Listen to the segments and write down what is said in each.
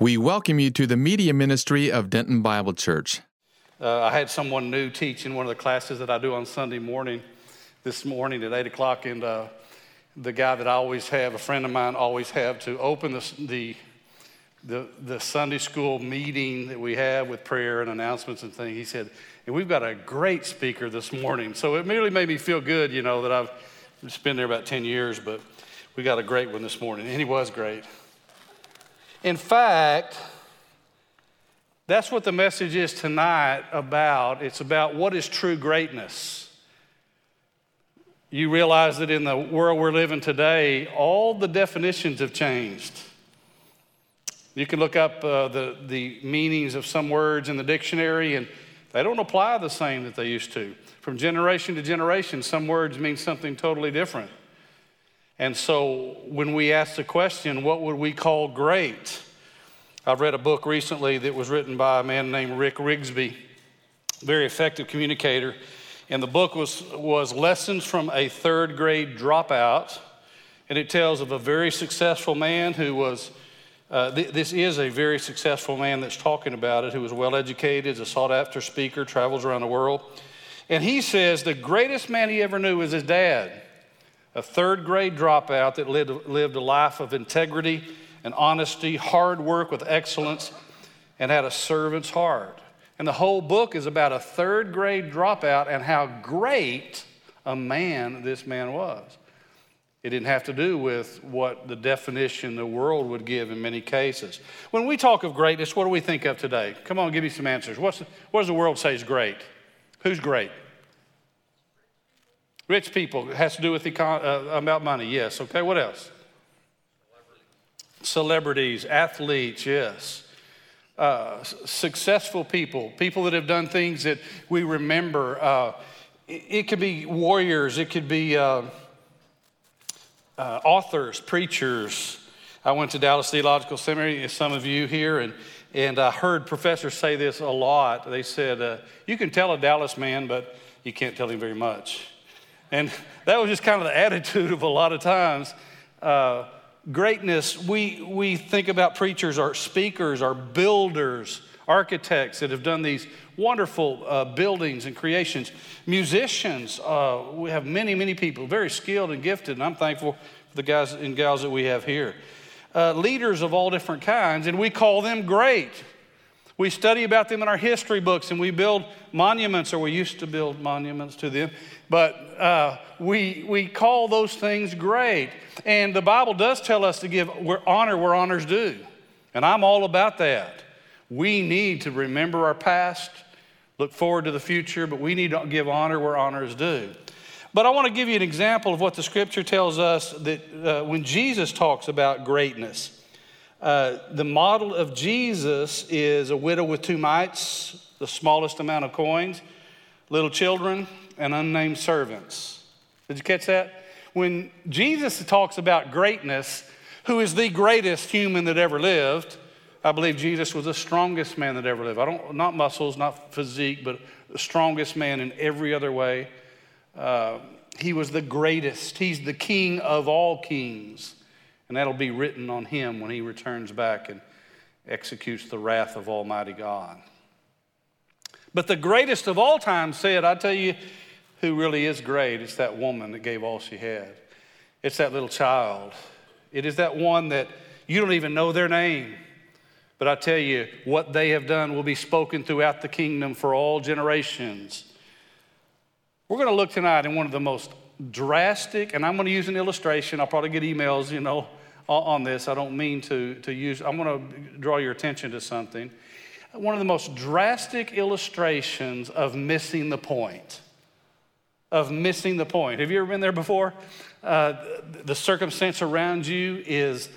We welcome you to the media ministry of Denton Bible Church. Uh, I had someone new teaching one of the classes that I do on Sunday morning this morning at 8 o'clock, and uh, the guy that I always have, a friend of mine, always have to open the, the, the, the Sunday school meeting that we have with prayer and announcements and things. He said, and we've got a great speaker this morning. So it really made me feel good, you know, that I've been there about 10 years, but we got a great one this morning. And he was great. In fact, that's what the message is tonight about. It's about what is true greatness. You realize that in the world we're living today, all the definitions have changed. You can look up uh, the, the meanings of some words in the dictionary, and they don't apply the same that they used to. From generation to generation, some words mean something totally different. And so when we ask the question, what would we call great? I've read a book recently that was written by a man named Rick Rigsby, very effective communicator. And the book was, was Lessons from a Third Grade Dropout. And it tells of a very successful man who was, uh, th- this is a very successful man that's talking about it, who was well educated, is a sought after speaker, travels around the world. And he says the greatest man he ever knew was his dad a third grade dropout that lived, lived a life of integrity and honesty, hard work with excellence, and had a servant's heart. And the whole book is about a third grade dropout and how great a man this man was. It didn't have to do with what the definition the world would give in many cases. When we talk of greatness, what do we think of today? Come on, give me some answers. What's, what does the world say is great? Who's great? Rich people it has to do with econ- uh, about money. Yes. Okay. What else? Celebrities, athletes. Yes. Uh, successful people, people that have done things that we remember. Uh, it, it, could be warriors. It could be uh, uh, authors, preachers. I went to Dallas Theological Seminary, some of you here, and and I heard professors say this a lot. They said, uh, "You can tell a Dallas man, but you can't tell him very much." And that was just kind of the attitude of a lot of times. Uh, greatness, we, we think about preachers, our speakers, our builders, architects that have done these wonderful uh, buildings and creations. Musicians, uh, we have many, many people, very skilled and gifted, and I'm thankful for the guys and gals that we have here. Uh, leaders of all different kinds, and we call them great. We study about them in our history books and we build monuments, or we used to build monuments to them, but uh, we, we call those things great. And the Bible does tell us to give honor where honor's due. And I'm all about that. We need to remember our past, look forward to the future, but we need to give honor where honor is due. But I want to give you an example of what the scripture tells us that uh, when Jesus talks about greatness. Uh, the model of Jesus is a widow with two mites, the smallest amount of coins, little children, and unnamed servants. Did you catch that? When Jesus talks about greatness, who is the greatest human that ever lived, I believe Jesus was the strongest man that ever lived. I don't, not muscles, not physique, but the strongest man in every other way. Uh, he was the greatest. He's the king of all kings. And that'll be written on him when he returns back and executes the wrath of Almighty God. But the greatest of all time said, I tell you who really is great. It's that woman that gave all she had. It's that little child. It is that one that you don't even know their name. But I tell you, what they have done will be spoken throughout the kingdom for all generations. We're going to look tonight in one of the most drastic, and I'm going to use an illustration. I'll probably get emails, you know, on this. I don't mean to, to use, I'm going to draw your attention to something. One of the most drastic illustrations of missing the point. Of missing the point. Have you ever been there before? Uh, the circumstance around you is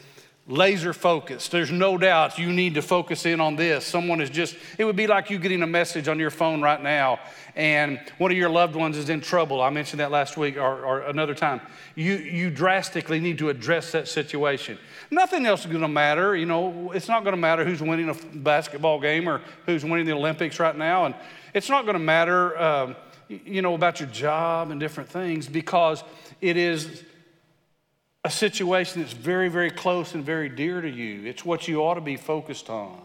laser focused. There's no doubt you need to focus in on this. Someone is just, it would be like you getting a message on your phone right now and one of your loved ones is in trouble. I mentioned that last week or, or another time. You, you drastically need to address that situation. Nothing else is going to matter. You know, it's not going to matter who's winning a basketball game or who's winning the Olympics right now. And it's not going to matter, um, you know, about your job and different things because it is a situation that's very, very close and very dear to you. It's what you ought to be focused on.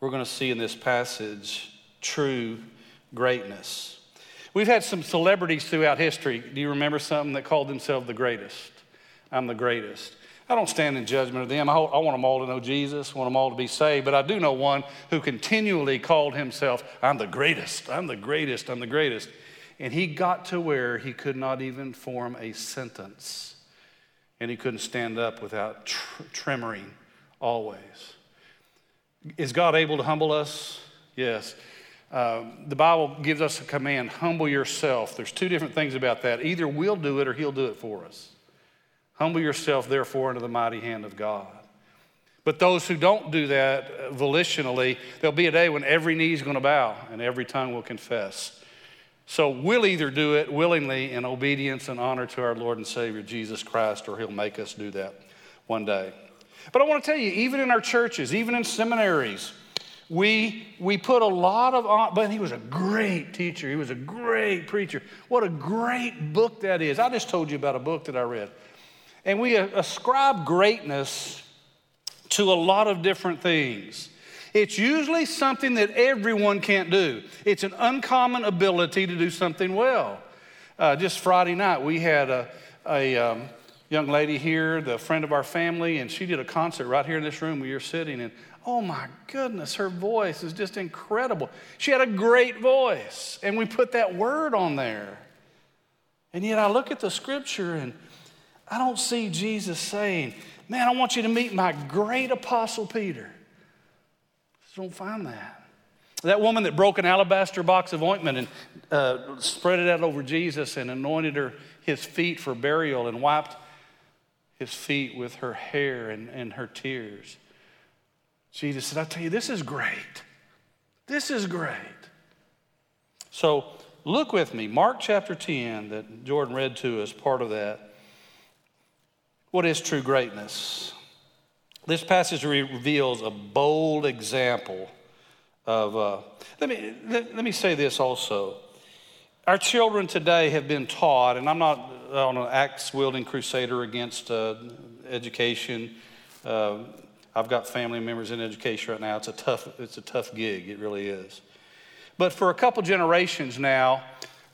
We're going to see in this passage true greatness. We've had some celebrities throughout history. Do you remember something that called themselves the greatest? I'm the greatest. I don't stand in judgment of them. I, I want them all to know Jesus, I want them all to be saved, but I do know one who continually called himself, I'm the greatest, I'm the greatest, I'm the greatest. And he got to where he could not even form a sentence. And he couldn't stand up without tr- tremoring always. Is God able to humble us? Yes. Uh, the Bible gives us a command humble yourself. There's two different things about that. Either we'll do it or He'll do it for us. Humble yourself, therefore, into the mighty hand of God. But those who don't do that uh, volitionally, there'll be a day when every knee is going to bow and every tongue will confess. So we'll either do it willingly in obedience and honor to our Lord and Savior Jesus Christ, or He'll make us do that one day. But I want to tell you, even in our churches, even in seminaries, we, we put a lot of, but he was a great teacher. He was a great preacher. What a great book that is. I just told you about a book that I read. And we ascribe greatness to a lot of different things. It's usually something that everyone can't do, it's an uncommon ability to do something well. Uh, just Friday night, we had a, a um, young lady here, the friend of our family, and she did a concert right here in this room where you're sitting. And Oh my goodness, her voice is just incredible. She had a great voice, and we put that word on there. And yet I look at the scripture and I don't see Jesus saying, Man, I want you to meet my great apostle Peter. Just don't find that. That woman that broke an alabaster box of ointment and uh, spread it out over Jesus and anointed her his feet for burial and wiped his feet with her hair and, and her tears. Jesus said, I tell you, this is great. This is great. So look with me, Mark chapter 10, that Jordan read to us, part of that. What is true greatness? This passage reveals a bold example of. Uh, let, me, let, let me say this also. Our children today have been taught, and I'm not on an axe wielding crusader against uh, education. Uh, I've got family members in education right now. It's a tough, it's a tough gig. It really is. But for a couple generations now,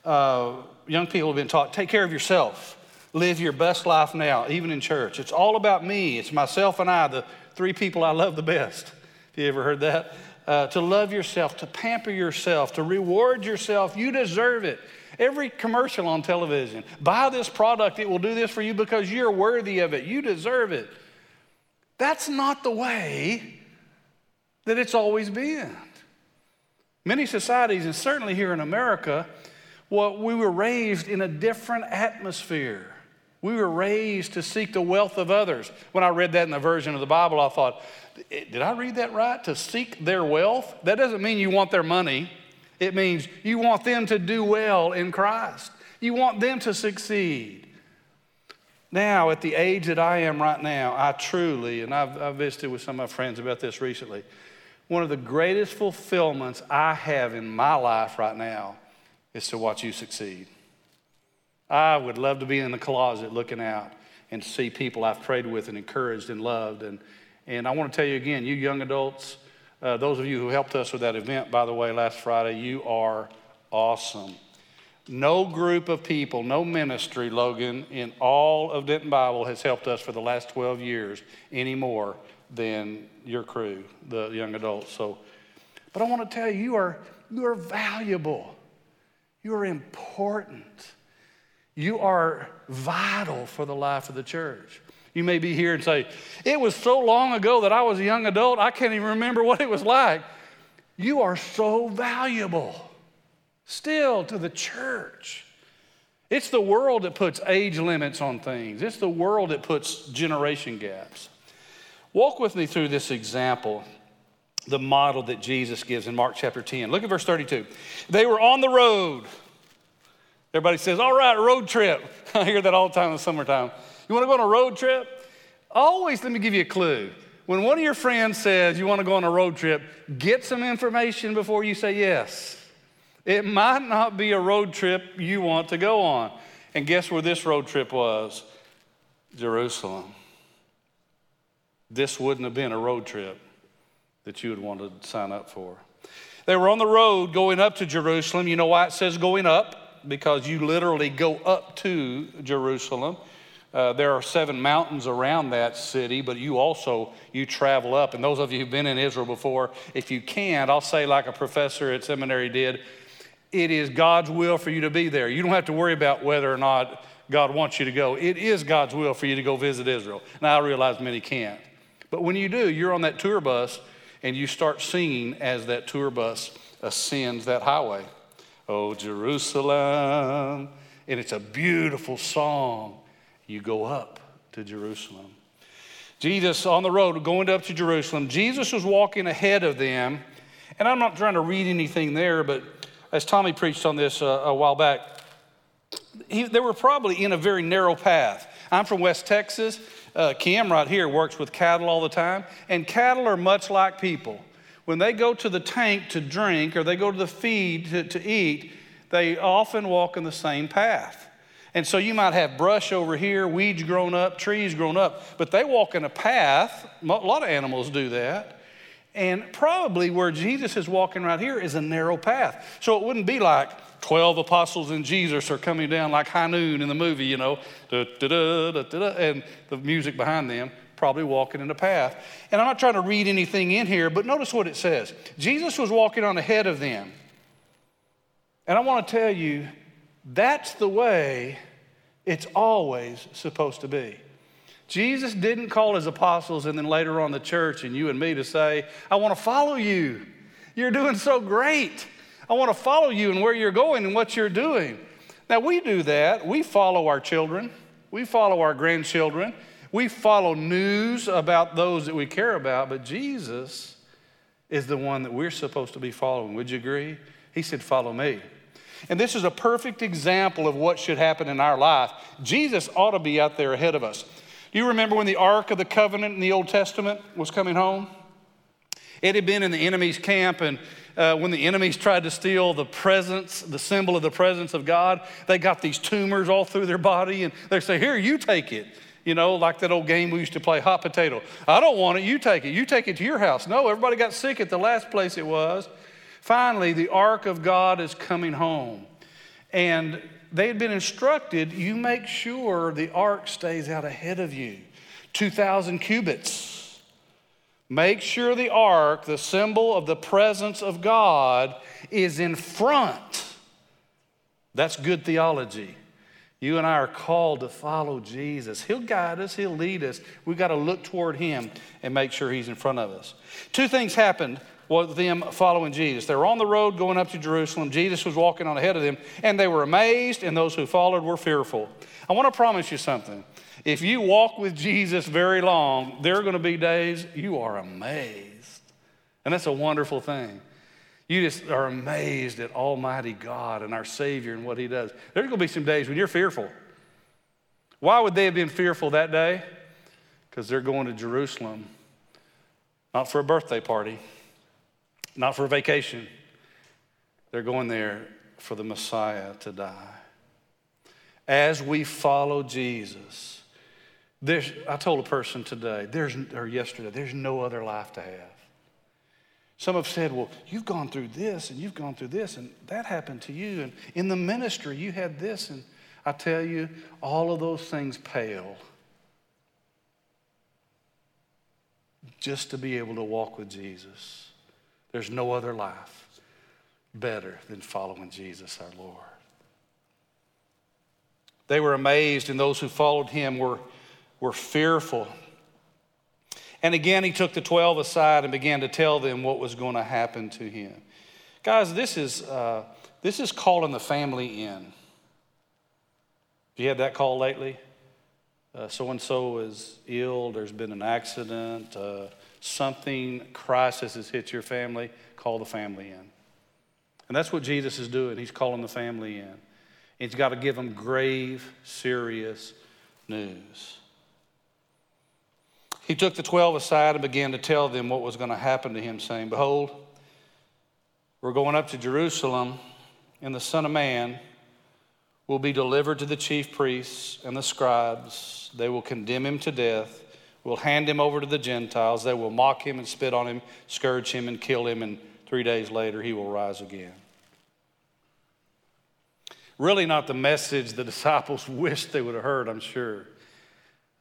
uh, young people have been taught take care of yourself. Live your best life now, even in church. It's all about me. It's myself and I, the three people I love the best. Have you ever heard that? Uh, to love yourself, to pamper yourself, to reward yourself. You deserve it. Every commercial on television buy this product, it will do this for you because you're worthy of it. You deserve it. That's not the way that it's always been. Many societies, and certainly here in America, well, we were raised in a different atmosphere. We were raised to seek the wealth of others. When I read that in the version of the Bible, I thought, eh, did I read that right? To seek their wealth? That doesn't mean you want their money. It means you want them to do well in Christ. You want them to succeed. Now, at the age that I am right now, I truly, and I've, I've visited with some of my friends about this recently, one of the greatest fulfillments I have in my life right now is to watch you succeed. I would love to be in the closet looking out and see people I've prayed with and encouraged and loved. And, and I want to tell you again, you young adults, uh, those of you who helped us with that event, by the way, last Friday, you are awesome. No group of people, no ministry, Logan, in all of Denton Bible has helped us for the last 12 years any more than your crew, the young adults. So, but I want to tell you, you are, you are valuable. You are important. You are vital for the life of the church. You may be here and say, It was so long ago that I was a young adult, I can't even remember what it was like. You are so valuable still to the church. It's the world that puts age limits on things, it's the world that puts generation gaps. Walk with me through this example, the model that Jesus gives in Mark chapter 10. Look at verse 32. They were on the road. Everybody says, All right, road trip. I hear that all the time in the summertime. You want to go on a road trip? Always, let me give you a clue. When one of your friends says you want to go on a road trip, get some information before you say yes. It might not be a road trip you want to go on. And guess where this road trip was? Jerusalem. This wouldn't have been a road trip that you would want to sign up for. They were on the road going up to Jerusalem. You know why it says going up? Because you literally go up to Jerusalem. Uh, there are seven mountains around that city, but you also you travel up. And those of you who've been in Israel before, if you can't, I'll say like a professor at seminary did, it is God's will for you to be there. You don't have to worry about whether or not God wants you to go. It is God's will for you to go visit Israel. Now I realize many can't, but when you do, you're on that tour bus and you start singing as that tour bus ascends that highway. Oh Jerusalem, and it's a beautiful song you go up to Jerusalem. Jesus on the road going up to Jerusalem, Jesus was walking ahead of them. And I'm not trying to read anything there, but as Tommy preached on this uh, a while back, he, they were probably in a very narrow path. I'm from West Texas. Uh, Kim, right here, works with cattle all the time. And cattle are much like people. When they go to the tank to drink or they go to the feed to, to eat, they often walk in the same path. And so you might have brush over here, weeds grown up, trees grown up, but they walk in a path. A lot of animals do that. And probably where Jesus is walking right here is a narrow path. So it wouldn't be like 12 apostles and Jesus are coming down like high noon in the movie, you know, and the music behind them, probably walking in a path. And I'm not trying to read anything in here, but notice what it says Jesus was walking on ahead of them. And I want to tell you, that's the way it's always supposed to be. Jesus didn't call his apostles and then later on the church and you and me to say, I want to follow you. You're doing so great. I want to follow you and where you're going and what you're doing. Now, we do that. We follow our children, we follow our grandchildren, we follow news about those that we care about, but Jesus is the one that we're supposed to be following. Would you agree? He said, Follow me. And this is a perfect example of what should happen in our life. Jesus ought to be out there ahead of us. Do you remember when the Ark of the Covenant in the Old Testament was coming home? It had been in the enemy's camp, and uh, when the enemies tried to steal the presence, the symbol of the presence of God, they got these tumors all through their body, and they say, Here, you take it. You know, like that old game we used to play, hot potato. I don't want it, you take it. You take it to your house. No, everybody got sick at the last place it was. Finally, the ark of God is coming home. And they had been instructed you make sure the ark stays out ahead of you 2,000 cubits. Make sure the ark, the symbol of the presence of God, is in front. That's good theology. You and I are called to follow Jesus. He'll guide us, He'll lead us. We've got to look toward Him and make sure He's in front of us. Two things happened with them following Jesus. They were on the road going up to Jerusalem. Jesus was walking on ahead of them, and they were amazed, and those who followed were fearful. I want to promise you something. If you walk with Jesus very long, there are going to be days you are amazed. And that's a wonderful thing. You just are amazed at Almighty God and our Savior and what He does. There's going to be some days when you're fearful. Why would they have been fearful that day? Because they're going to Jerusalem, not for a birthday party not for a vacation. They're going there for the Messiah to die. As we follow Jesus, there's, I told a person today, there's, or yesterday, there's no other life to have. Some have said, well, you've gone through this and you've gone through this and that happened to you. And in the ministry, you had this. And I tell you, all of those things pale just to be able to walk with Jesus. There's no other life better than following Jesus our Lord. They were amazed, and those who followed him were, were fearful. And again, he took the 12 aside and began to tell them what was going to happen to him. Guys, this is, uh, this is calling the family in. You had that call lately? So and so is ill, there's been an accident. Uh, something, crisis has hit your family, call the family in. And that's what Jesus is doing. He's calling the family in. He's got to give them grave, serious news. He took the 12 aside and began to tell them what was going to happen to him, saying, Behold, we're going up to Jerusalem, and the Son of Man will be delivered to the chief priests and the scribes. They will condemn him to death, will hand him over to the Gentiles. They will mock him and spit on him, scourge him and kill him, and three days later he will rise again. Really, not the message the disciples wished they would have heard, I'm sure.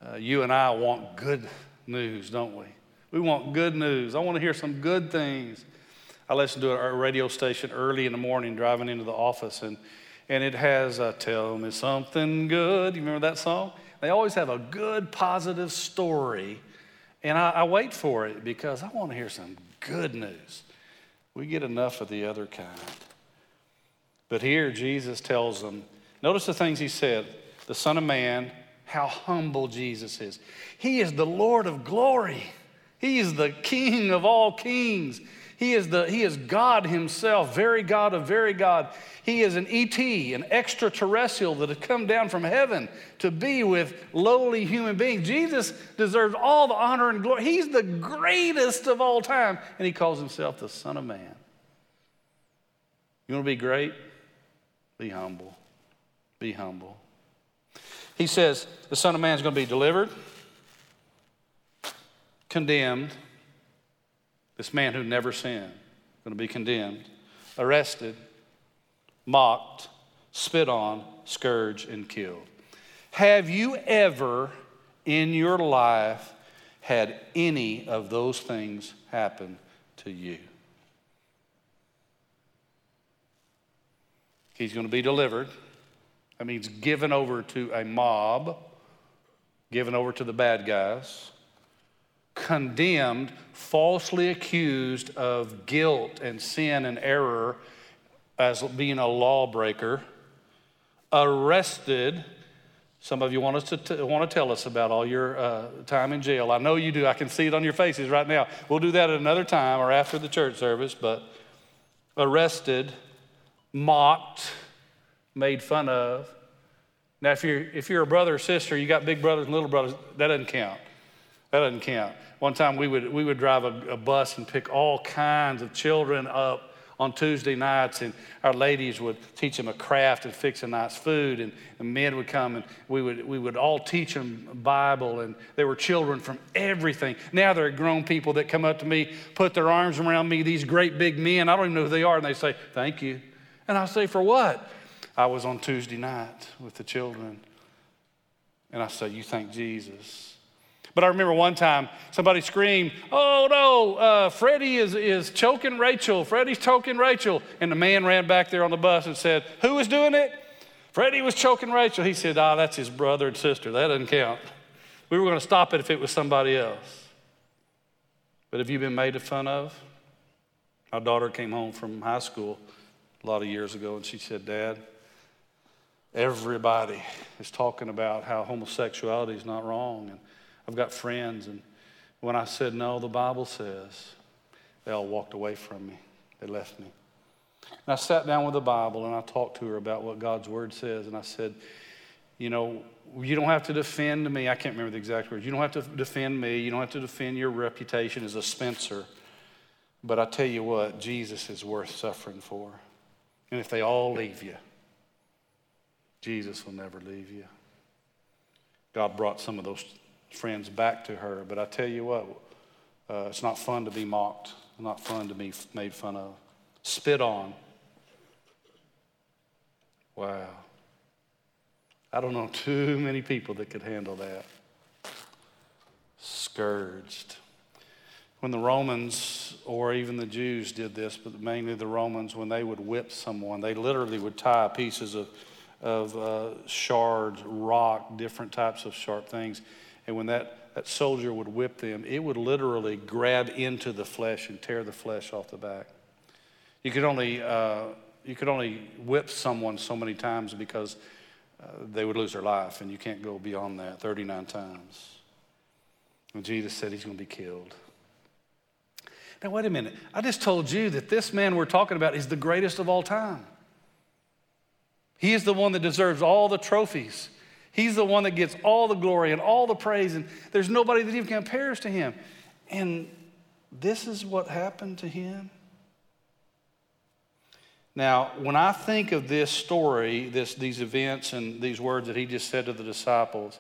Uh, you and I want good news, don't we? We want good news. I want to hear some good things. I listen to a radio station early in the morning driving into the office, and, and it has a Tell Me Something Good. You remember that song? They always have a good, positive story, and I, I wait for it because I want to hear some good news. We get enough of the other kind. But here, Jesus tells them notice the things he said the Son of Man, how humble Jesus is. He is the Lord of glory, He is the King of all kings. He is, the, he is God Himself, very God of very God. He is an ET, an extraterrestrial that has come down from heaven to be with lowly human beings. Jesus deserves all the honor and glory. He's the greatest of all time, and He calls Himself the Son of Man. You want to be great? Be humble. Be humble. He says the Son of Man is going to be delivered, condemned. This man who never sinned, going to be condemned, arrested, mocked, spit on, scourged, and killed. Have you ever in your life had any of those things happen to you? He's going to be delivered. That means given over to a mob, given over to the bad guys, condemned, falsely accused of guilt and sin and error as being a lawbreaker, arrested. Some of you want us to t- want to tell us about all your uh, time in jail. I know you do. I can see it on your faces right now. We'll do that at another time or after the church service. But arrested, mocked, made fun of. Now, if you're, if you're a brother or sister, you got big brothers and little brothers, that doesn't count. That doesn't count. One time we would, we would drive a, a bus and pick all kinds of children up on Tuesday nights, and our ladies would teach them a craft and fix a nice food, and, and men would come and we would, we would all teach them Bible, and they were children from everything. Now they're grown people that come up to me, put their arms around me, these great big men. I don't even know who they are, and they say, Thank you. And I say, For what? I was on Tuesday night with the children, and I say, You thank Jesus. But I remember one time somebody screamed, Oh no, uh, Freddie is, is choking Rachel. Freddie's choking Rachel. And the man ran back there on the bus and said, Who was doing it? Freddie was choking Rachel. He said, Ah, oh, that's his brother and sister. That doesn't count. We were going to stop it if it was somebody else. But have you been made fun of? My daughter came home from high school a lot of years ago and she said, Dad, everybody is talking about how homosexuality is not wrong. And I've got friends, and when I said, No, the Bible says, they all walked away from me. They left me. And I sat down with the Bible and I talked to her about what God's Word says. And I said, You know, you don't have to defend me. I can't remember the exact words. You don't have to defend me. You don't have to defend your reputation as a Spencer. But I tell you what, Jesus is worth suffering for. And if they all leave you, Jesus will never leave you. God brought some of those friends back to her. But I tell you what, uh, it's not fun to be mocked, not fun to be made fun of, spit on. Wow. I don't know too many people that could handle that. Scourged. When the Romans or even the Jews did this, but mainly the Romans, when they would whip someone, they literally would tie pieces of, of uh, shards, rock, different types of sharp things and when that, that soldier would whip them, it would literally grab into the flesh and tear the flesh off the back. You could only, uh, you could only whip someone so many times because uh, they would lose their life, and you can't go beyond that 39 times. And Jesus said he's going to be killed. Now, wait a minute. I just told you that this man we're talking about is the greatest of all time. He is the one that deserves all the trophies. He's the one that gets all the glory and all the praise, and there's nobody that even compares to him. And this is what happened to him. Now, when I think of this story, this, these events, and these words that he just said to the disciples,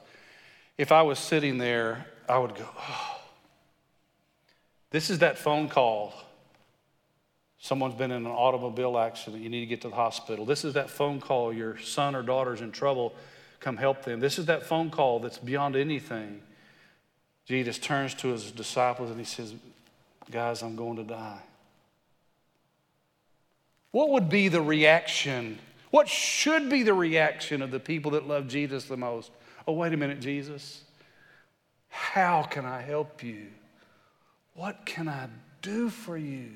if I was sitting there, I would go, oh, this is that phone call. Someone's been in an automobile accident. You need to get to the hospital. This is that phone call. Your son or daughter's in trouble. Come help them. This is that phone call that's beyond anything. Jesus turns to his disciples and he says, Guys, I'm going to die. What would be the reaction? What should be the reaction of the people that love Jesus the most? Oh, wait a minute, Jesus. How can I help you? What can I do for you?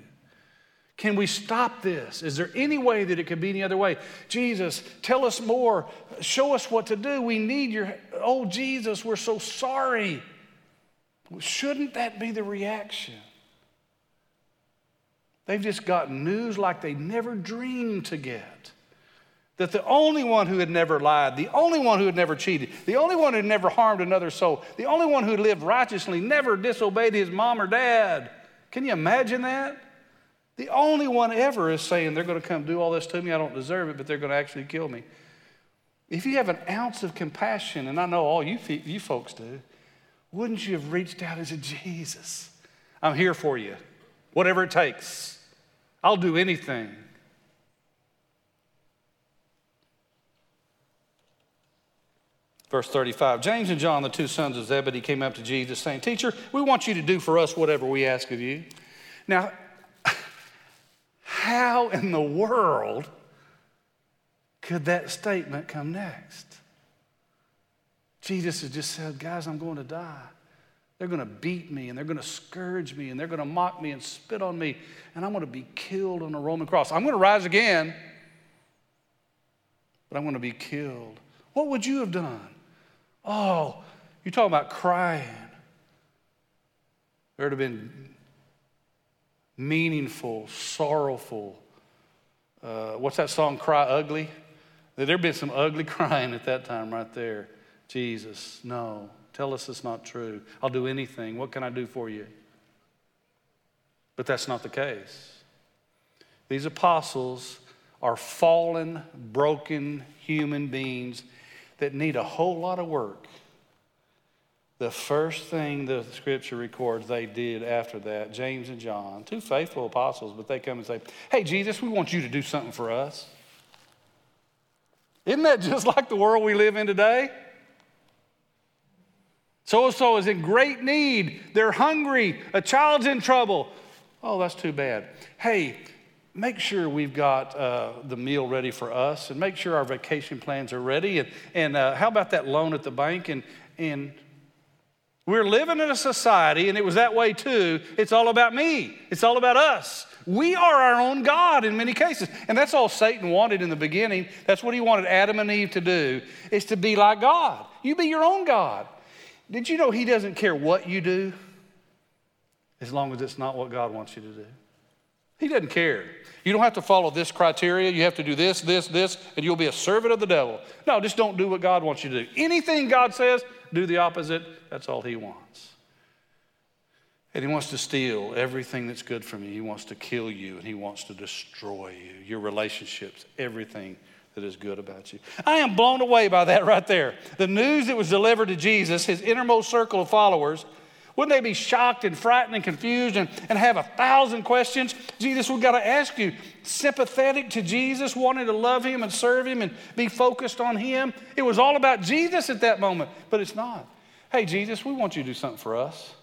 Can we stop this? Is there any way that it could be any other way? Jesus, tell us more. Show us what to do. We need your, oh, Jesus, we're so sorry. Shouldn't that be the reaction? They've just got news like they never dreamed to get. That the only one who had never lied, the only one who had never cheated, the only one who had never harmed another soul, the only one who lived righteously, never disobeyed his mom or dad. Can you imagine that? The only one ever is saying they're going to come do all this to me. I don't deserve it, but they're going to actually kill me. If you have an ounce of compassion, and I know all you, you folks do, wouldn't you have reached out and said, Jesus, I'm here for you, whatever it takes. I'll do anything. Verse 35 James and John, the two sons of Zebedee, came up to Jesus saying, Teacher, we want you to do for us whatever we ask of you. Now, how in the world could that statement come next? Jesus has just said, Guys, I'm going to die. They're going to beat me and they're going to scourge me and they're going to mock me and spit on me and I'm going to be killed on a Roman cross. I'm going to rise again, but I'm going to be killed. What would you have done? Oh, you're talking about crying. There would have been meaningful, sorrowful. Uh, what's that song, Cry Ugly? There'd been some ugly crying at that time right there. Jesus, no, tell us it's not true. I'll do anything. What can I do for you? But that's not the case. These apostles are fallen, broken human beings that need a whole lot of work. The first thing the scripture records they did after that, James and John, two faithful apostles, but they come and say, Hey, Jesus, we want you to do something for us. Isn't that just like the world we live in today? So and so is in great need. They're hungry. A child's in trouble. Oh, that's too bad. Hey, make sure we've got uh, the meal ready for us and make sure our vacation plans are ready. And, and uh, how about that loan at the bank? And, and we're living in a society, and it was that way too. It's all about me, it's all about us. We are our own God in many cases. And that's all Satan wanted in the beginning. That's what he wanted Adam and Eve to do, is to be like God. You be your own God. Did you know he doesn't care what you do as long as it's not what God wants you to do? He doesn't care. You don't have to follow this criteria. You have to do this, this, this, and you'll be a servant of the devil. No, just don't do what God wants you to do. Anything God says, do the opposite. That's all He wants. And He wants to steal everything that's good from you. He wants to kill you, and He wants to destroy you, your relationships, everything that is good about you. I am blown away by that right there. The news that was delivered to Jesus, His innermost circle of followers, wouldn't they be shocked and frightened and confused and, and have a thousand questions? Jesus, we've got to ask you, sympathetic to Jesus, wanting to love him and serve him and be focused on him. It was all about Jesus at that moment, but it's not. Hey, Jesus, we want you to do something for us.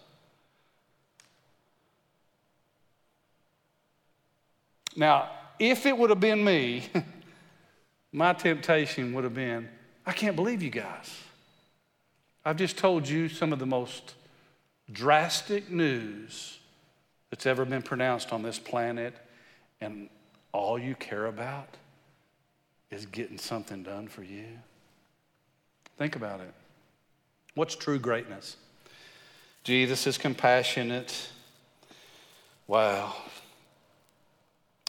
Now, if it would have been me, my temptation would have been I can't believe you guys. I've just told you some of the most drastic news that's ever been pronounced on this planet, and all you care about is getting something done for you? Think about it. What's true greatness? Jesus is compassionate. Wow.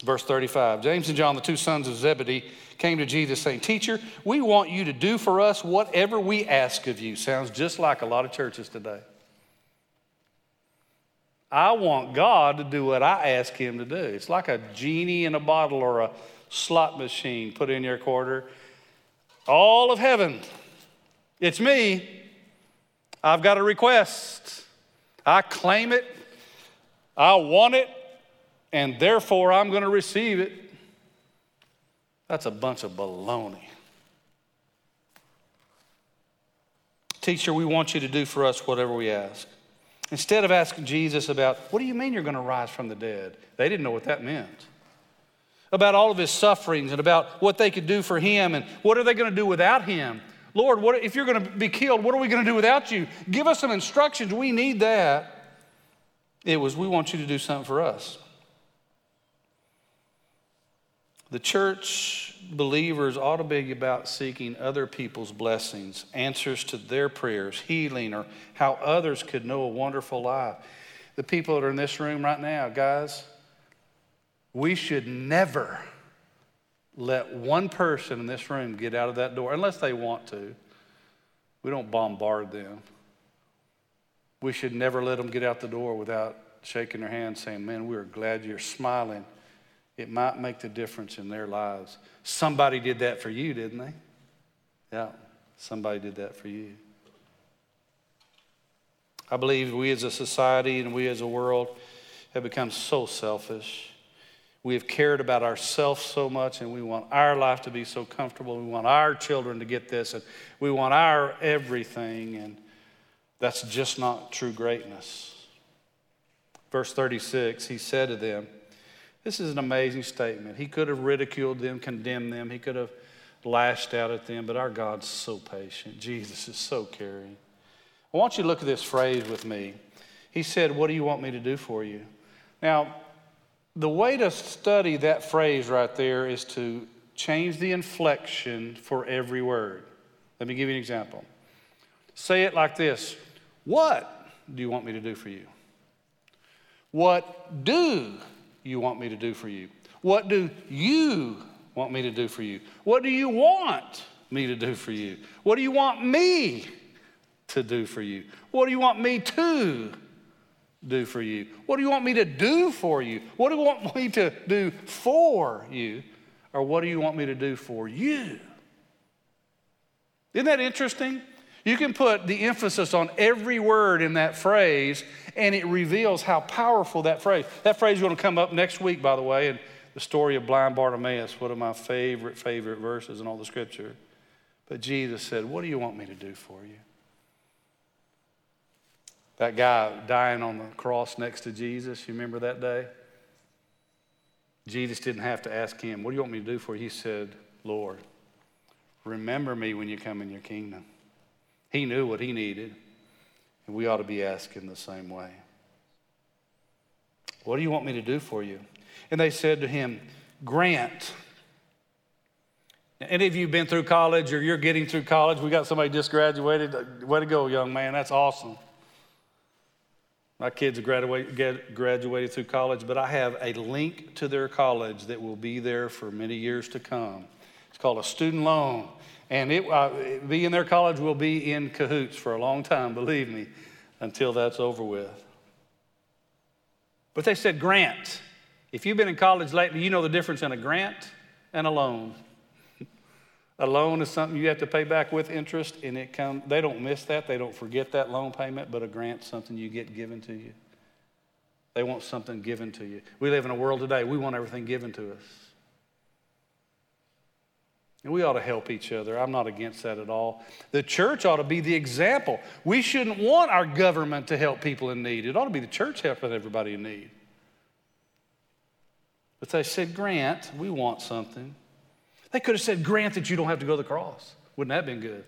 Verse 35 James and John, the two sons of Zebedee, came to Jesus saying, Teacher, we want you to do for us whatever we ask of you. Sounds just like a lot of churches today. I want God to do what I ask Him to do. It's like a genie in a bottle or a slot machine. Put in your quarter. All of heaven. It's me. I've got a request. I claim it. I want it. And therefore, I'm going to receive it. That's a bunch of baloney. Teacher, we want you to do for us whatever we ask. Instead of asking Jesus about, what do you mean you're going to rise from the dead? They didn't know what that meant. About all of his sufferings and about what they could do for him and what are they going to do without him. Lord, what, if you're going to be killed, what are we going to do without you? Give us some instructions. We need that. It was, we want you to do something for us. The church believers ought to be about seeking other people's blessings, answers to their prayers, healing, or how others could know a wonderful life. The people that are in this room right now, guys, we should never let one person in this room get out of that door unless they want to. We don't bombard them. We should never let them get out the door without shaking their hand saying, Man, we're glad you're smiling it might make the difference in their lives. Somebody did that for you, didn't they? Yeah, somebody did that for you. I believe we as a society and we as a world have become so selfish. We have cared about ourselves so much and we want our life to be so comfortable. We want our children to get this and we want our everything, and that's just not true greatness. Verse 36, he said to them, this is an amazing statement. He could have ridiculed them, condemned them, he could have lashed out at them, but our God's so patient. Jesus is so caring. I want you to look at this phrase with me. He said, What do you want me to do for you? Now, the way to study that phrase right there is to change the inflection for every word. Let me give you an example. Say it like this What do you want me to do for you? What do you want me to do for you? What do you want me to do for you? What do you want me to do for you? What do you want me to do for you? What do you want me to do for you? What do you want me to do for you? What do you want me to do for you? Or what do you want me to do for you? Isn't that interesting? You can put the emphasis on every word in that phrase, and it reveals how powerful that phrase. That phrase is going to come up next week, by the way, in the story of blind Bartimaeus, one of my favorite, favorite verses in all the scripture. But Jesus said, What do you want me to do for you? That guy dying on the cross next to Jesus, you remember that day? Jesus didn't have to ask him, What do you want me to do for you? He said, Lord, remember me when you come in your kingdom. He knew what he needed, and we ought to be asking the same way. What do you want me to do for you? And they said to him, Grant. Any of you been through college or you're getting through college? We got somebody just graduated. Way to go, young man. That's awesome. My kids graduated, graduated through college, but I have a link to their college that will be there for many years to come. It's called a student loan. And it, uh, be in their college will be in cahoots for a long time, believe me, until that's over with. But they said grant. If you've been in college lately, you know the difference in a grant and a loan. a loan is something you have to pay back with interest, and it come, they don't miss that. They don't forget that loan payment, but a grant something you get given to you. They want something given to you. We live in a world today, we want everything given to us. And we ought to help each other. I'm not against that at all. The church ought to be the example. We shouldn't want our government to help people in need. It ought to be the church helping everybody in need. But they said, Grant, we want something. They could have said, Grant that you don't have to go to the cross. Wouldn't that have been good?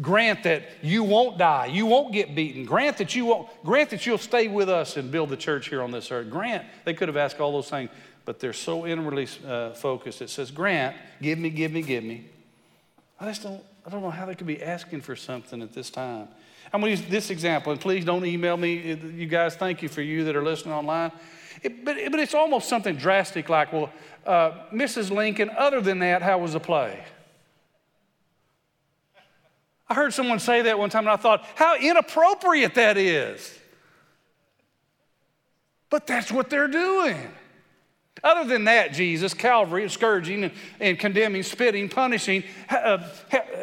Grant that you won't die, you won't get beaten. Grant that you won't, grant that you'll stay with us and build the church here on this earth. Grant, they could have asked all those things but they're so inwardly uh, focused. It says, Grant, give me, give me, give me. I just don't, I don't know how they could be asking for something at this time. I'm going to use this example, and please don't email me. You guys, thank you for you that are listening online. It, but, but it's almost something drastic like, well, uh, Mrs. Lincoln, other than that, how was the play? I heard someone say that one time, and I thought, how inappropriate that is. But that's what they're doing. Other than that, Jesus, Calvary, scourging and, and condemning, spitting, punishing, uh,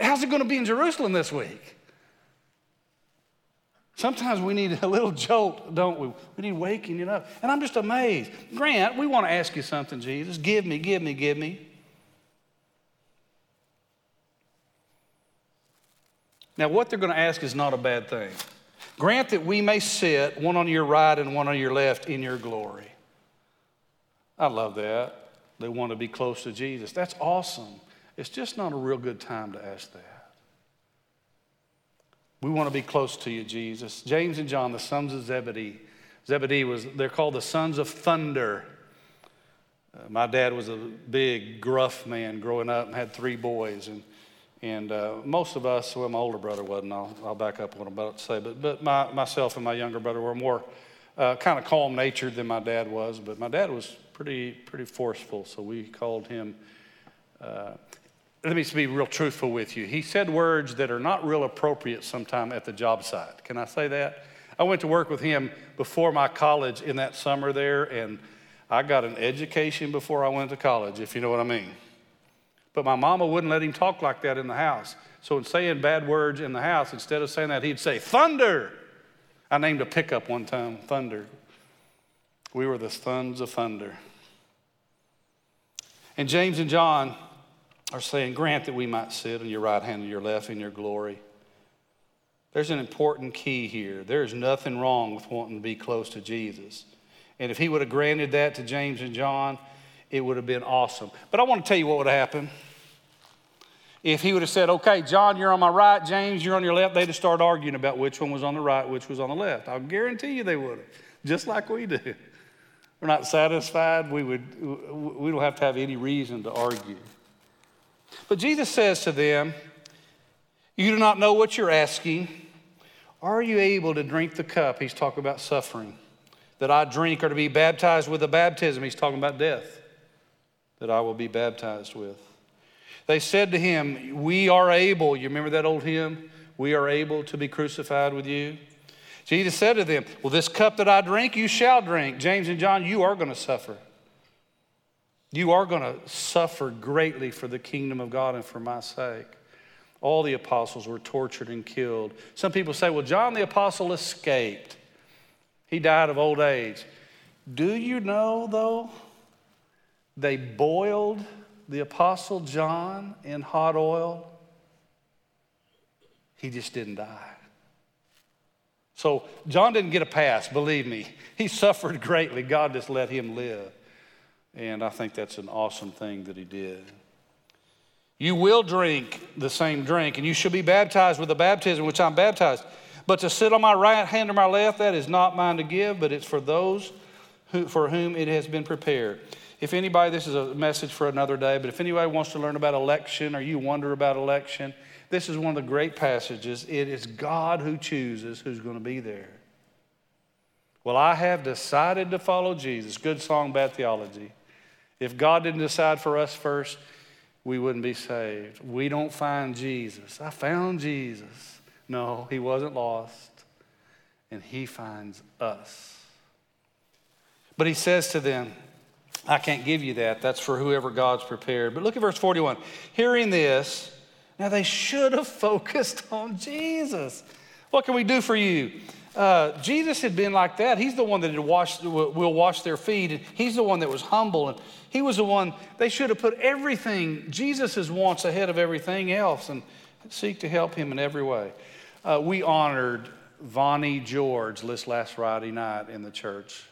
how's it going to be in Jerusalem this week? Sometimes we need a little jolt, don't we? We need waking it up. And I'm just amazed. Grant, we want to ask you something, Jesus. Give me, give me, give me. Now, what they're going to ask is not a bad thing. Grant that we may sit, one on your right and one on your left, in your glory. I love that. They want to be close to Jesus. That's awesome. It's just not a real good time to ask that. We want to be close to you, Jesus. James and John, the sons of Zebedee. Zebedee was, they're called the sons of thunder. Uh, my dad was a big, gruff man growing up and had three boys. And, and uh, most of us, well, my older brother wasn't, I'll, I'll back up what I'm about to say, but, but my, myself and my younger brother were more uh, kind of calm natured than my dad was. But my dad was pretty, pretty forceful, so we called him. Uh, let me be real truthful with you. He said words that are not real appropriate sometime at the job site. Can I say that? I went to work with him before my college in that summer there, and I got an education before I went to college, if you know what I mean. But my mama wouldn't let him talk like that in the house. So in saying bad words in the house, instead of saying that, he'd say, Thunder! I named a pickup one time, Thunder. We were the sons of thunder. And James and John are saying, Grant that we might sit on your right hand and your left in your glory. There's an important key here. There's nothing wrong with wanting to be close to Jesus. And if he would have granted that to James and John, it would have been awesome. But I want to tell you what would have happened. If he would have said, okay, John, you're on my right, James, you're on your left, they'd have started arguing about which one was on the right, which was on the left. I'll guarantee you they would have, just like we do we're not satisfied, we, would, we don't have to have any reason to argue. But Jesus says to them, You do not know what you're asking. Are you able to drink the cup? He's talking about suffering. That I drink or to be baptized with the baptism. He's talking about death that I will be baptized with. They said to him, We are able. You remember that old hymn? We are able to be crucified with you. Jesus said to them, Well, this cup that I drink, you shall drink. James and John, you are going to suffer. You are going to suffer greatly for the kingdom of God and for my sake. All the apostles were tortured and killed. Some people say, Well, John the apostle escaped, he died of old age. Do you know, though, they boiled the apostle John in hot oil? He just didn't die. So John didn't get a pass, believe me. He suffered greatly. God just let him live. And I think that's an awesome thing that he did. You will drink the same drink, and you shall be baptized with the baptism which I'm baptized. But to sit on my right hand or my left, that is not mine to give, but it's for those who, for whom it has been prepared. If anybody, this is a message for another day, but if anybody wants to learn about election or you wonder about election, this is one of the great passages. It is God who chooses who's going to be there. Well, I have decided to follow Jesus. Good song, bad theology. If God didn't decide for us first, we wouldn't be saved. We don't find Jesus. I found Jesus. No, he wasn't lost, and he finds us. But he says to them, I can't give you that. That's for whoever God's prepared. But look at verse 41. Hearing this, now, they should have focused on Jesus. What can we do for you? Uh, Jesus had been like that. He's the one that washed, will wash their feet. And he's the one that was humble. And he was the one, they should have put everything, Jesus' wants ahead of everything else and seek to help him in every way. Uh, we honored Vonnie George this last Friday night in the church.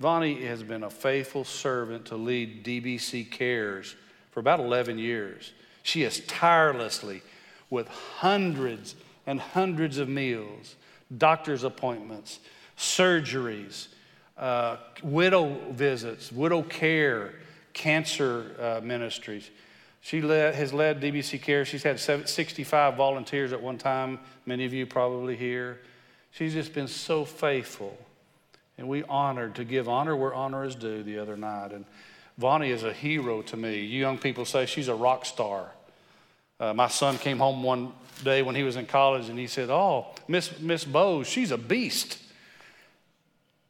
Vonnie has been a faithful servant to lead DBC Cares for about 11 years. She is tirelessly with hundreds and hundreds of meals, doctor's appointments, surgeries, uh, widow visits, widow care, cancer uh, ministries. She led, has led DBC Care. She's had 65 volunteers at one time, many of you probably here. She's just been so faithful. And we honored to give honor where honor is due the other night. And Vonnie is a hero to me. You young people say she's a rock star. Uh, my son came home one day when he was in college and he said, Oh, Miss, Miss Bowes, she's a beast.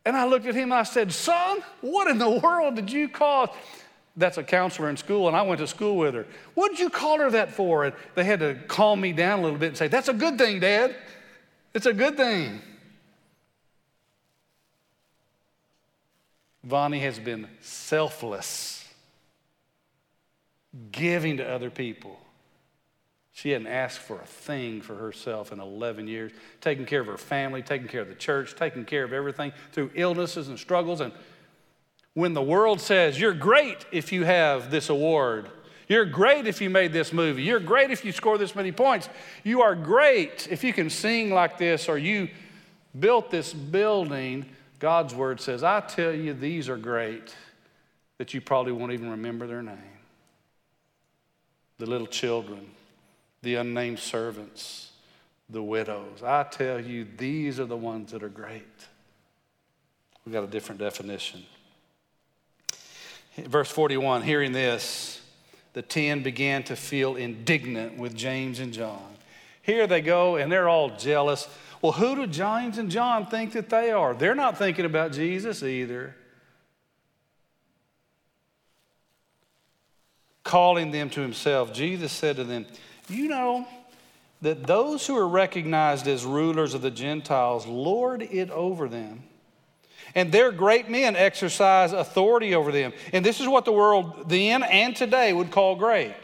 And I looked at him and I said, Son, what in the world did you cause? That's a counselor in school, and I went to school with her. What did you call her that for? And they had to calm me down a little bit and say, That's a good thing, Dad. It's a good thing. Vonnie has been selfless, giving to other people. She hadn't asked for a thing for herself in 11 years, taking care of her family, taking care of the church, taking care of everything through illnesses and struggles. And when the world says, You're great if you have this award, you're great if you made this movie, you're great if you score this many points, you are great if you can sing like this or you built this building, God's word says, I tell you, these are great that you probably won't even remember their name. The little children the unnamed servants, the widows. I tell you, these are the ones that are great. We've got a different definition. Verse 41 hearing this, the ten began to feel indignant with James and John. Here they go, and they're all jealous. Well, who do James and John think that they are? They're not thinking about Jesus either. Calling them to himself, Jesus said to them, you know that those who are recognized as rulers of the Gentiles lord it over them. And their great men exercise authority over them. And this is what the world then and today would call great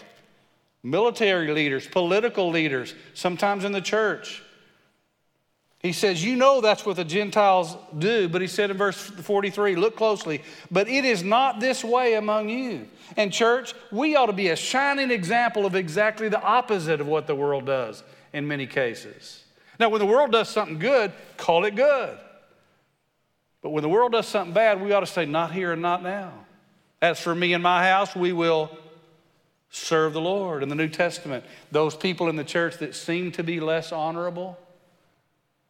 military leaders, political leaders, sometimes in the church. He says, You know that's what the Gentiles do. But he said in verse 43, look closely, but it is not this way among you. And, church, we ought to be a shining example of exactly the opposite of what the world does in many cases. Now, when the world does something good, call it good. But when the world does something bad, we ought to say, Not here and not now. As for me and my house, we will serve the Lord. In the New Testament, those people in the church that seem to be less honorable,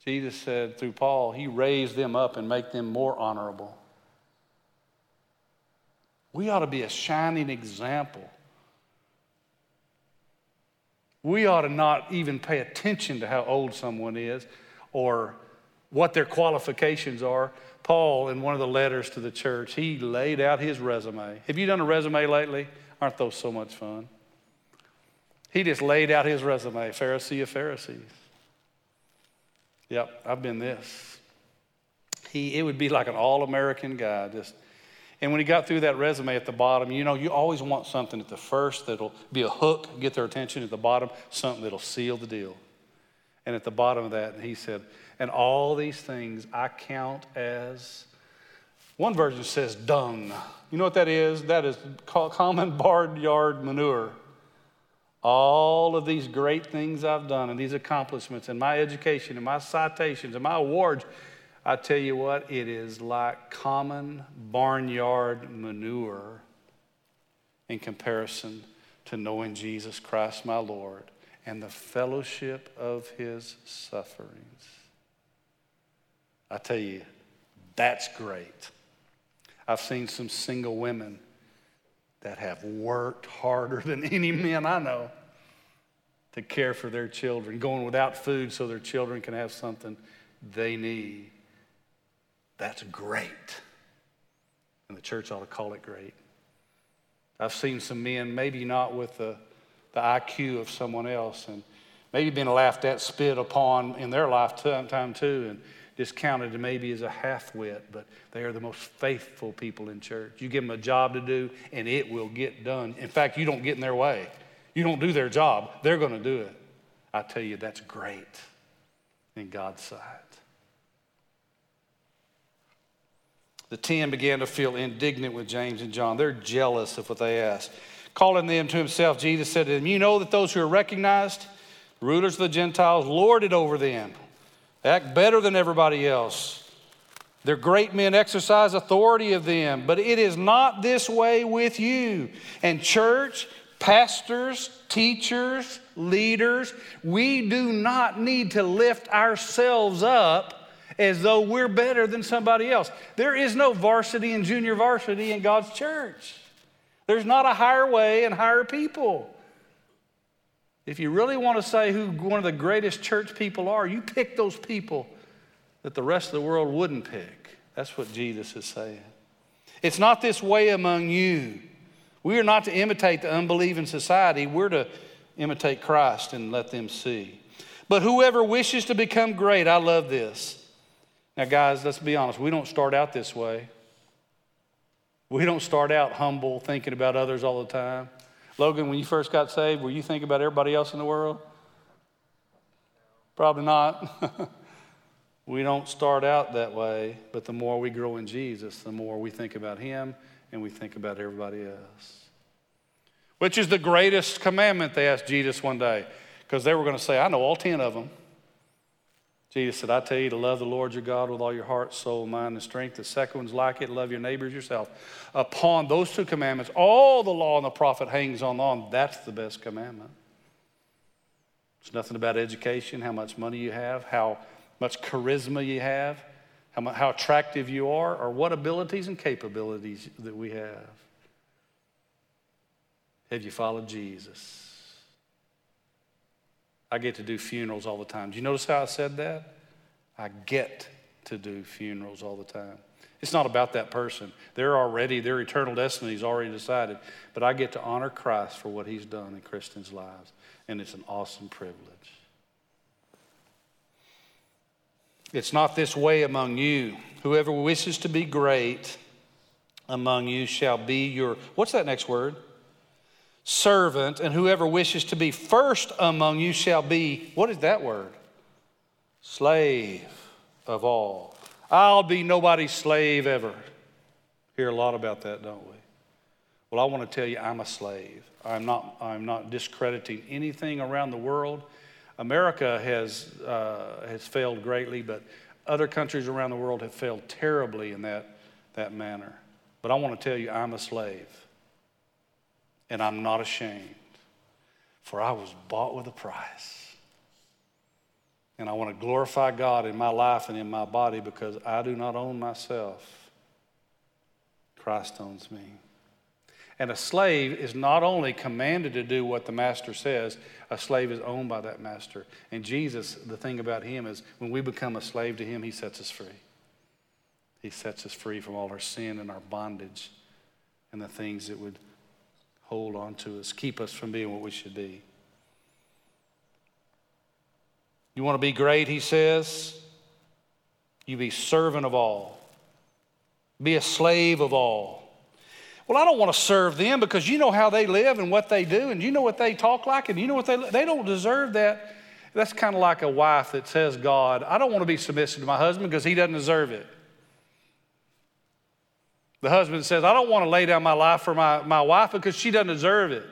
Jesus said through Paul, He raised them up and make them more honorable. We ought to be a shining example. We ought to not even pay attention to how old someone is or what their qualifications are. Paul, in one of the letters to the church, he laid out his resume. Have you done a resume lately? Aren't those so much fun? He just laid out his resume, Pharisee of Pharisees. Yep, I've been this. He, it would be like an all American guy, just and when he got through that resume at the bottom, you know, you always want something at the first that'll be a hook, get their attention. At the bottom, something that'll seal the deal. And at the bottom of that, he said, and all these things I count as, one version says dung. You know what that is? That is common barnyard manure. All of these great things I've done and these accomplishments and my education and my citations and my awards, I tell you what, it is like common barnyard manure in comparison to knowing Jesus Christ my Lord and the fellowship of his sufferings. I tell you, that's great. I've seen some single women that have worked harder than any men I know to care for their children, going without food so their children can have something they need. That's great. And the church ought to call it great. I've seen some men, maybe not with the, the IQ of someone else, and maybe been laughed at, spit upon in their lifetime too, and discounted maybe as a half wit, but they are the most faithful people in church. You give them a job to do, and it will get done. In fact, you don't get in their way. You don't do their job, they're going to do it. I tell you, that's great in God's sight. The ten began to feel indignant with James and John. They're jealous of what they asked. Calling them to himself, Jesus said to them, You know that those who are recognized, rulers of the Gentiles, lord it over them. Act better than everybody else. Their great men exercise authority of them, but it is not this way with you. And church, pastors, teachers, leaders, we do not need to lift ourselves up as though we're better than somebody else. There is no varsity and junior varsity in God's church. There's not a higher way and higher people. If you really want to say who one of the greatest church people are, you pick those people that the rest of the world wouldn't pick. That's what Jesus is saying. It's not this way among you. We are not to imitate the unbelieving society. We're to imitate Christ and let them see. But whoever wishes to become great, I love this. Now, guys, let's be honest. We don't start out this way. We don't start out humble, thinking about others all the time. Logan, when you first got saved, were you thinking about everybody else in the world? Probably not. we don't start out that way, but the more we grow in Jesus, the more we think about Him and we think about everybody else. Which is the greatest commandment, they asked Jesus one day, because they were going to say, I know all 10 of them. Jesus said, I tell you to love the Lord your God with all your heart, soul, mind, and strength. The second one's like it, love your neighbors yourself. Upon those two commandments, all the law and the prophet hangs on on. That's the best commandment. It's nothing about education, how much money you have, how much charisma you have, how, much, how attractive you are, or what abilities and capabilities that we have. Have you followed Jesus? I get to do funerals all the time. Do you notice how I said that? I get to do funerals all the time. It's not about that person. They're already, their eternal destiny is already decided. But I get to honor Christ for what he's done in Christians' lives. And it's an awesome privilege. It's not this way among you. Whoever wishes to be great among you shall be your, what's that next word? Servant, and whoever wishes to be first among you shall be, what is that word? Slave of all. I'll be nobody's slave ever. Hear a lot about that, don't we? Well, I want to tell you, I'm a slave. I'm not, I'm not discrediting anything around the world. America has, uh, has failed greatly, but other countries around the world have failed terribly in that, that manner. But I want to tell you, I'm a slave and I'm not ashamed, for I was bought with a price. And I want to glorify God in my life and in my body because I do not own myself. Christ owns me. And a slave is not only commanded to do what the master says, a slave is owned by that master. And Jesus, the thing about him is when we become a slave to him, he sets us free. He sets us free from all our sin and our bondage and the things that would hold on to us, keep us from being what we should be. You want to be great, he says? You be servant of all, be a slave of all. Well, I don't want to serve them because you know how they live and what they do, and you know what they talk like, and you know what they they don't deserve that. That's kind of like a wife that says, God, I don't want to be submissive to my husband because he doesn't deserve it. The husband says, I don't want to lay down my life for my, my wife because she doesn't deserve it.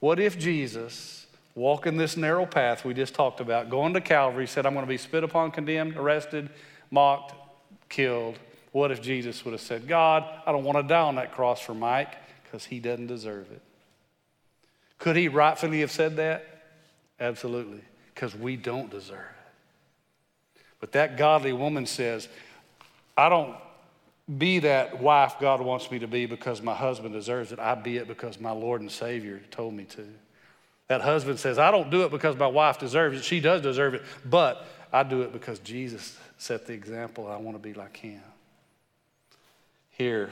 What if Jesus, walking this narrow path we just talked about, going to Calvary, said, I'm going to be spit upon, condemned, arrested, mocked, killed? What if Jesus would have said, God, I don't want to die on that cross for Mike because he doesn't deserve it? Could he rightfully have said that? Absolutely, because we don't deserve it. But that godly woman says, I don't be that wife God wants me to be because my husband deserves it. I be it because my Lord and Savior told me to. That husband says, I don't do it because my wife deserves it. She does deserve it, but I do it because Jesus set the example. I want to be like him. Here,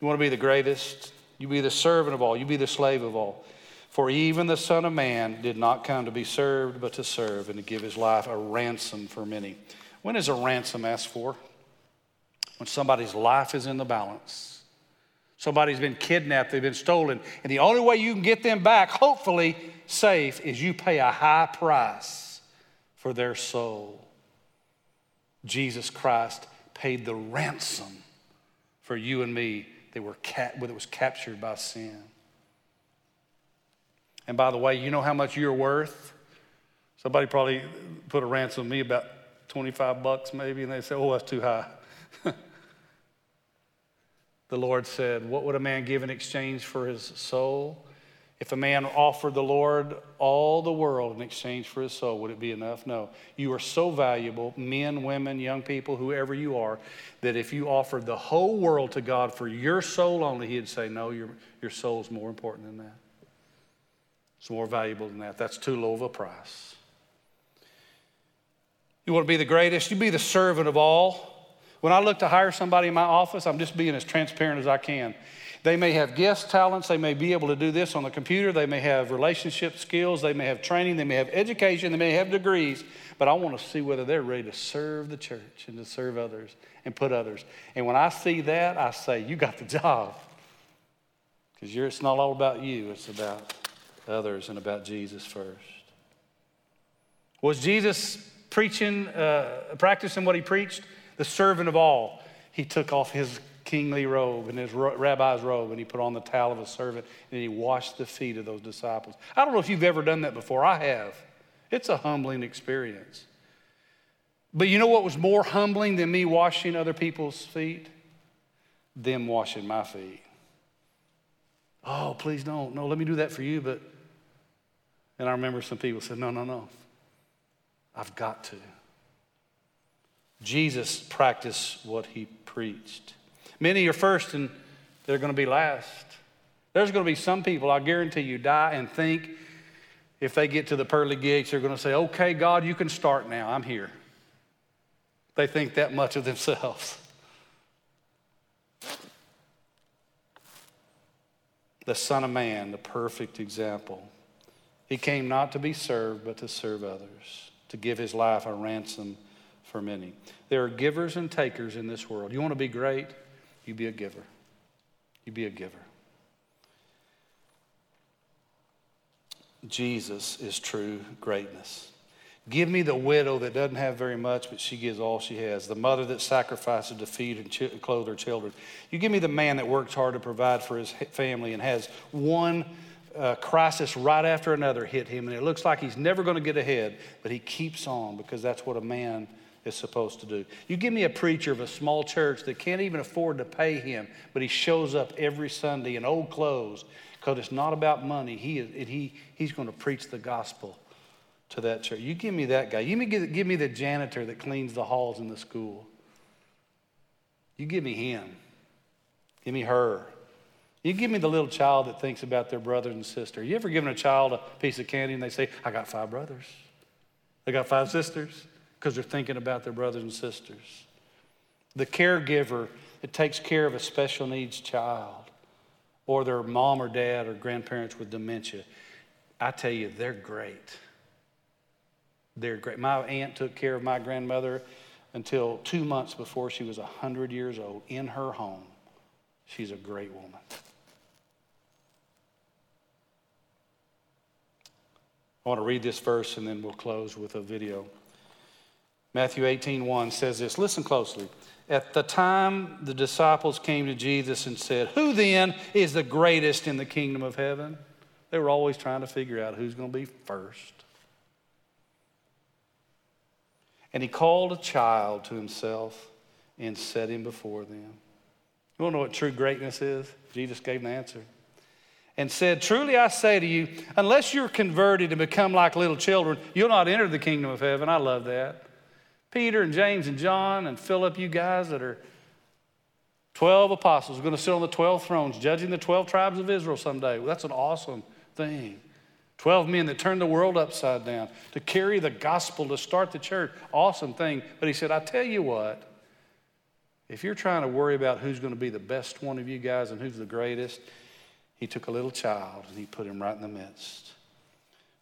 you want to be the greatest? You be the servant of all, you be the slave of all. For even the Son of Man did not come to be served, but to serve and to give his life a ransom for many. When is a ransom asked for? When somebody's life is in the balance. Somebody's been kidnapped, they've been stolen, and the only way you can get them back, hopefully safe, is you pay a high price for their soul. Jesus Christ paid the ransom for you and me that, were that was captured by sin. And by the way, you know how much you're worth? Somebody probably put a ransom on me about 25 bucks maybe, and they say, oh, that's too high. The Lord said, What would a man give in exchange for his soul? If a man offered the Lord all the world in exchange for his soul, would it be enough? No. You are so valuable, men, women, young people, whoever you are, that if you offered the whole world to God for your soul only, he'd say, No, your, your soul's more important than that. It's more valuable than that. That's too low of a price. You want to be the greatest? You be the servant of all. When I look to hire somebody in my office, I'm just being as transparent as I can. They may have guest talents. They may be able to do this on the computer. They may have relationship skills. They may have training. They may have education. They may have degrees. But I want to see whether they're ready to serve the church and to serve others and put others. And when I see that, I say, You got the job. Because it's not all about you, it's about others and about Jesus first. Was Jesus preaching, uh, practicing what he preached? The servant of all. He took off his kingly robe and his rabbi's robe and he put on the towel of a servant and he washed the feet of those disciples. I don't know if you've ever done that before. I have. It's a humbling experience. But you know what was more humbling than me washing other people's feet? Them washing my feet. Oh, please don't. No, let me do that for you. But, and I remember some people said, no, no, no. I've got to. Jesus practiced what he preached. Many are first and they're going to be last. There's going to be some people, I guarantee you, die and think if they get to the pearly gates, they're going to say, okay, God, you can start now. I'm here. They think that much of themselves. The Son of Man, the perfect example. He came not to be served, but to serve others, to give his life a ransom for many. There are givers and takers in this world. You want to be great? You be a giver. You be a giver. Jesus is true greatness. Give me the widow that doesn't have very much, but she gives all she has. The mother that sacrifices to feed and ch- clothe her children. You give me the man that works hard to provide for his family and has one uh, crisis right after another hit him, and it looks like he's never going to get ahead, but he keeps on because that's what a man is supposed to do. You give me a preacher of a small church that can't even afford to pay him, but he shows up every Sunday in old clothes because it's not about money. He, is, he, he's going to preach the gospel to that church. You give me that guy. You give, give me the janitor that cleans the halls in the school. You give me him. Give me her. You give me the little child that thinks about their brother and sister. You ever given a child a piece of candy and they say, I got five brothers? They got five sisters? Because they're thinking about their brothers and sisters. The caregiver that takes care of a special needs child or their mom or dad or grandparents with dementia. I tell you, they're great. They're great. My aunt took care of my grandmother until two months before she was 100 years old in her home. She's a great woman. I want to read this verse and then we'll close with a video. Matthew 18 1 says this. Listen closely. At the time the disciples came to Jesus and said, Who then is the greatest in the kingdom of heaven? They were always trying to figure out who's going to be first. And he called a child to himself and set him before them. You want to know what true greatness is? Jesus gave an answer. And said, Truly I say to you, unless you're converted and become like little children, you'll not enter the kingdom of heaven. I love that. Peter and James and John and Philip, you guys that are 12 apostles, going to sit on the 12 thrones, judging the 12 tribes of Israel someday. Well, that's an awesome thing. 12 men that turned the world upside down to carry the gospel, to start the church. Awesome thing. But he said, I tell you what, if you're trying to worry about who's going to be the best one of you guys and who's the greatest, he took a little child and he put him right in the midst.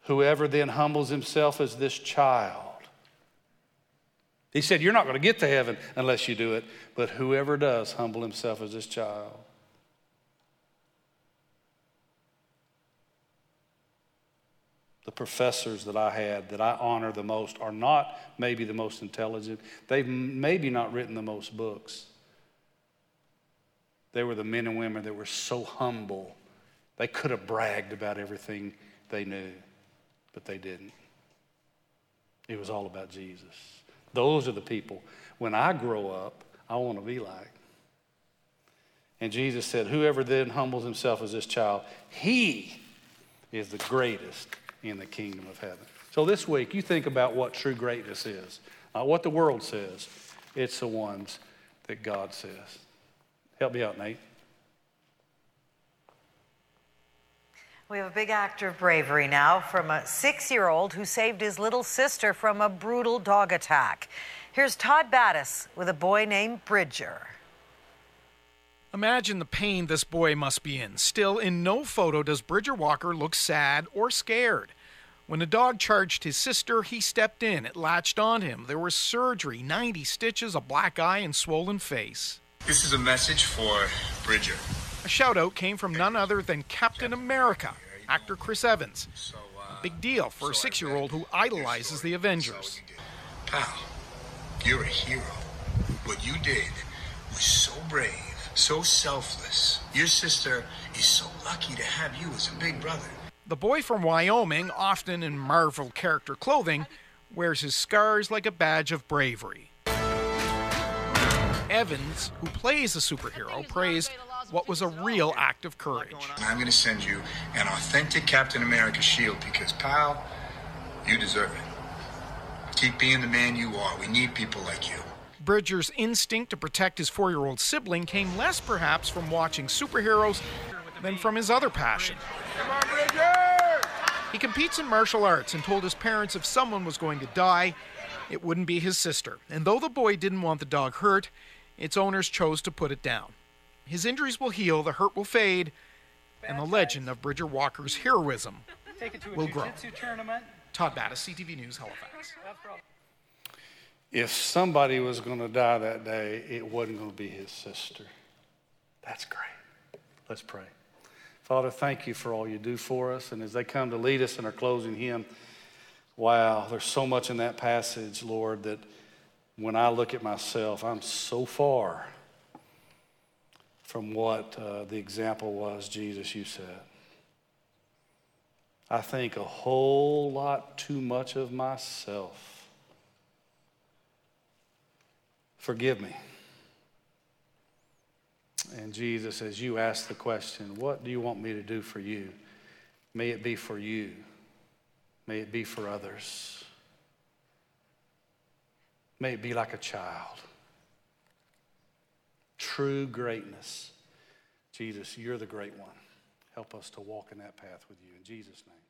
Whoever then humbles himself as this child he said, You're not going to get to heaven unless you do it, but whoever does humble himself as this child. The professors that I had that I honor the most are not maybe the most intelligent. They've maybe not written the most books. They were the men and women that were so humble. They could have bragged about everything they knew, but they didn't. It was all about Jesus. Those are the people. When I grow up, I want to be like. And Jesus said, Whoever then humbles himself as this child, he is the greatest in the kingdom of heaven. So this week, you think about what true greatness is, not what the world says. It's the ones that God says. Help me out, Nate. We have a big act of bravery now from a six year old who saved his little sister from a brutal dog attack. Here's Todd Battis with a boy named Bridger. Imagine the pain this boy must be in. Still, in no photo does Bridger Walker look sad or scared. When the dog charged his sister, he stepped in. It latched on him. There was surgery, 90 stitches, a black eye, and swollen face. This is a message for Bridger. A shout out came from none other than Captain America, actor Chris Evans. A big deal for a six year old who idolizes the Avengers. Pal, you're a hero. What you did was so brave, so selfless. Your sister is so lucky to have you as a big brother. The boy from Wyoming, often in Marvel character clothing, wears his scars like a badge of bravery. Evans, who plays a superhero, praised what was a real act of courage. I'm going to send you an authentic Captain America shield because, pal, you deserve it. Keep being the man you are. We need people like you. Bridger's instinct to protect his four year old sibling came less perhaps from watching superheroes than from his other passion. He competes in martial arts and told his parents if someone was going to die, it wouldn't be his sister. And though the boy didn't want the dog hurt, its owners chose to put it down. His injuries will heal, the hurt will fade, and the legend of Bridger Walker's heroism will grow. Todd Battis, CTV News, Halifax. If somebody was going to die that day, it wasn't going to be his sister. That's great. Let's pray. Father, thank you for all you do for us. And as they come to lead us in our closing hymn, wow, there's so much in that passage, Lord, that when I look at myself, I'm so far from what uh, the example was, Jesus, you said. I think a whole lot too much of myself. Forgive me. And Jesus, as you ask the question, what do you want me to do for you? May it be for you. May it be for others. May it be like a child. True greatness. Jesus, you're the great one. Help us to walk in that path with you. In Jesus' name.